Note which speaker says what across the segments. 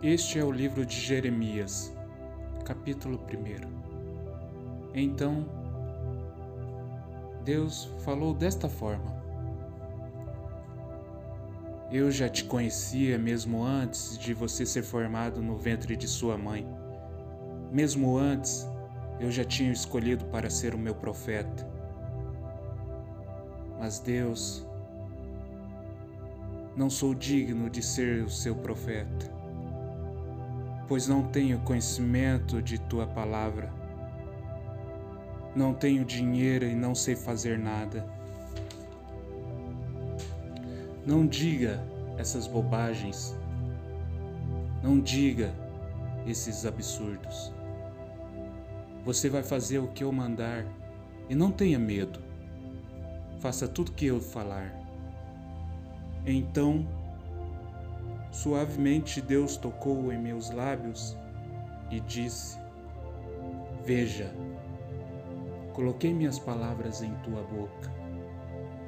Speaker 1: Este é o livro de Jeremias, capítulo 1. Então, Deus falou desta forma: Eu já te conhecia mesmo antes de você ser formado no ventre de sua mãe. Mesmo antes, eu já tinha escolhido para ser o meu profeta. Mas Deus, não sou digno de ser o seu profeta pois não tenho conhecimento de tua palavra. Não tenho dinheiro e não sei fazer nada. Não diga essas bobagens. Não diga esses absurdos. Você vai fazer o que eu mandar e não tenha medo. Faça tudo o que eu falar. Então Suavemente Deus tocou em meus lábios e disse: Veja, coloquei minhas palavras em tua boca.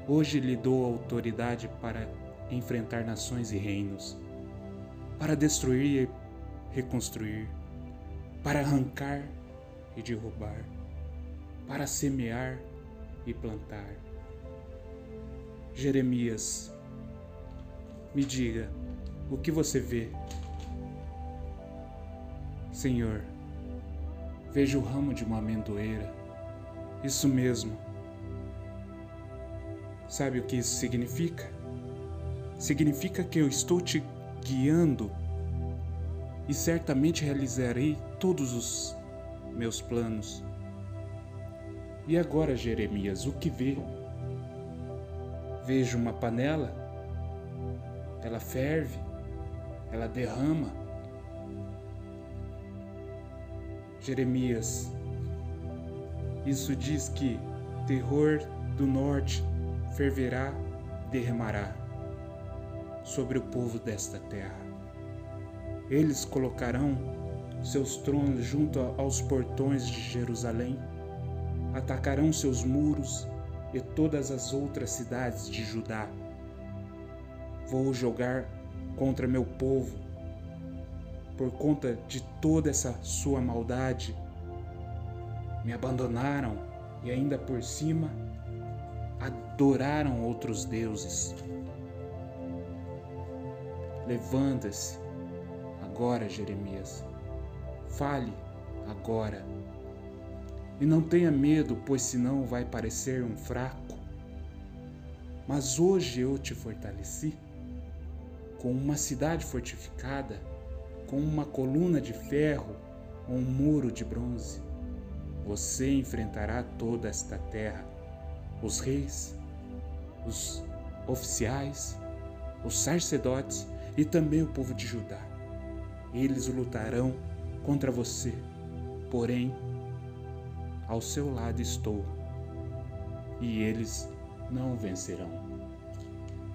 Speaker 1: Hoje lhe dou autoridade para enfrentar nações e reinos, para destruir e reconstruir, para arrancar e derrubar, para semear e plantar. Jeremias, me diga, o que você vê? Senhor, vejo o ramo de uma amendoeira. Isso mesmo. Sabe o que isso significa? Significa que eu estou te guiando e certamente realizarei todos os meus planos. E agora, Jeremias, o que vê? Vejo uma panela, ela ferve, ela derrama. Jeremias, isso diz que terror do norte ferverá, derramará sobre o povo desta terra. Eles colocarão seus tronos junto aos portões de Jerusalém, atacarão seus muros e todas as outras cidades de Judá. Vou jogar contra meu povo, por conta de toda essa sua maldade. Me abandonaram e ainda por cima adoraram outros deuses. Levanta-se agora, Jeremias. Fale agora. E não tenha medo, pois senão vai parecer um fraco. Mas hoje eu te fortaleci com uma cidade fortificada, com uma coluna de ferro ou um muro de bronze. Você enfrentará toda esta terra, os reis, os oficiais, os sacerdotes e também o povo de Judá. Eles lutarão contra você, porém, ao seu lado estou, e eles não vencerão.